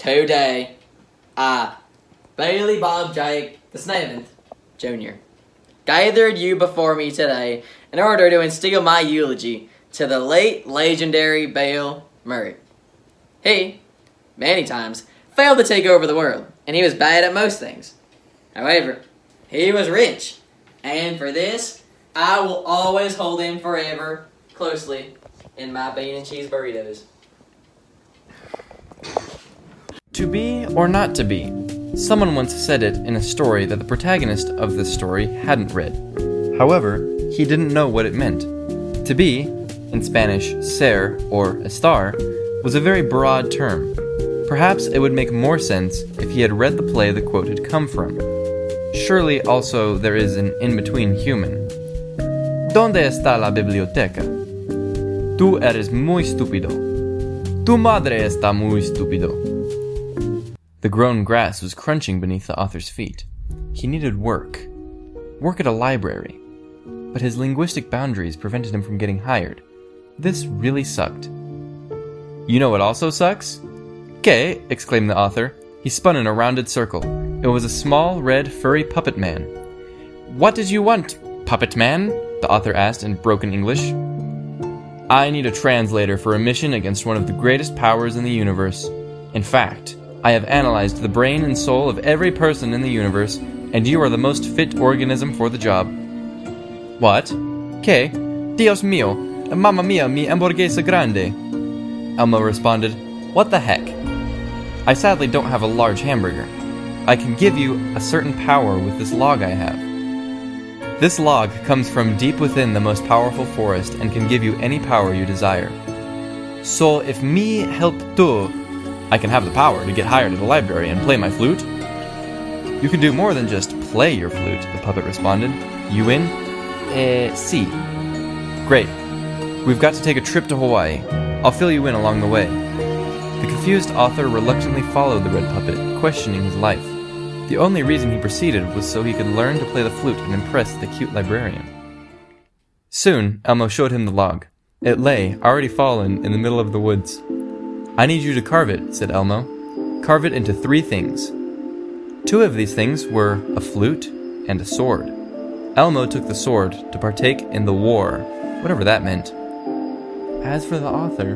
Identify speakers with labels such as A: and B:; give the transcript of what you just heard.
A: today, I, Bailey Bob Jake the seventh, Jr., gathered you before me today in order to instill my eulogy to the late legendary Bill Murray. He, many times, failed to take over the world, and he was bad at most things. However, he was rich, and for this, I will always hold him forever closely in my bean and cheese burritos.
B: To be or not to be? Someone once said it in a story that the protagonist of this story hadn't read. However, he didn't know what it meant. To be, in Spanish ser or estar, was a very broad term. Perhaps it would make more sense if he had read the play the quote had come from. Surely also there is an in between human. ¿Dónde está la biblioteca? Tú eres muy estúpido. Tu madre está muy estúpido. The grown grass was crunching beneath the author's feet. He needed work. Work at a library. But his linguistic boundaries prevented him from getting hired. This really sucked. You know what also sucks? Que, exclaimed the author. He spun in a rounded circle. It was a small, red, furry puppet man. What did you want, puppet man? The author asked in broken English. I need a translator for a mission against one of the greatest powers in the universe. In fact, I have analyzed the brain and soul of every person in the universe, and you are the most fit organism for the job. What? Que? Dios mío, mamma mia, mi hamburguesa grande. Elmo responded, What the heck? I sadly don't have a large hamburger. I can give you a certain power with this log I have. This log comes from deep within the most powerful forest and can give you any power you desire. So if me help tu, I can have the power to get hired at the library and play my flute. You can do more than just play your flute, the puppet responded. You win? Eh, si. Great. We've got to take a trip to Hawaii. I'll fill you in along the way. The confused author reluctantly followed the red puppet, questioning his life. The only reason he proceeded was so he could learn to play the flute and impress the cute librarian. Soon, Elmo showed him the log. It lay, already fallen, in the middle of the woods. I need you to carve it, said Elmo. Carve it into three things. Two of these things were a flute and a sword. Elmo took the sword to partake in the war, whatever that meant. As for the author,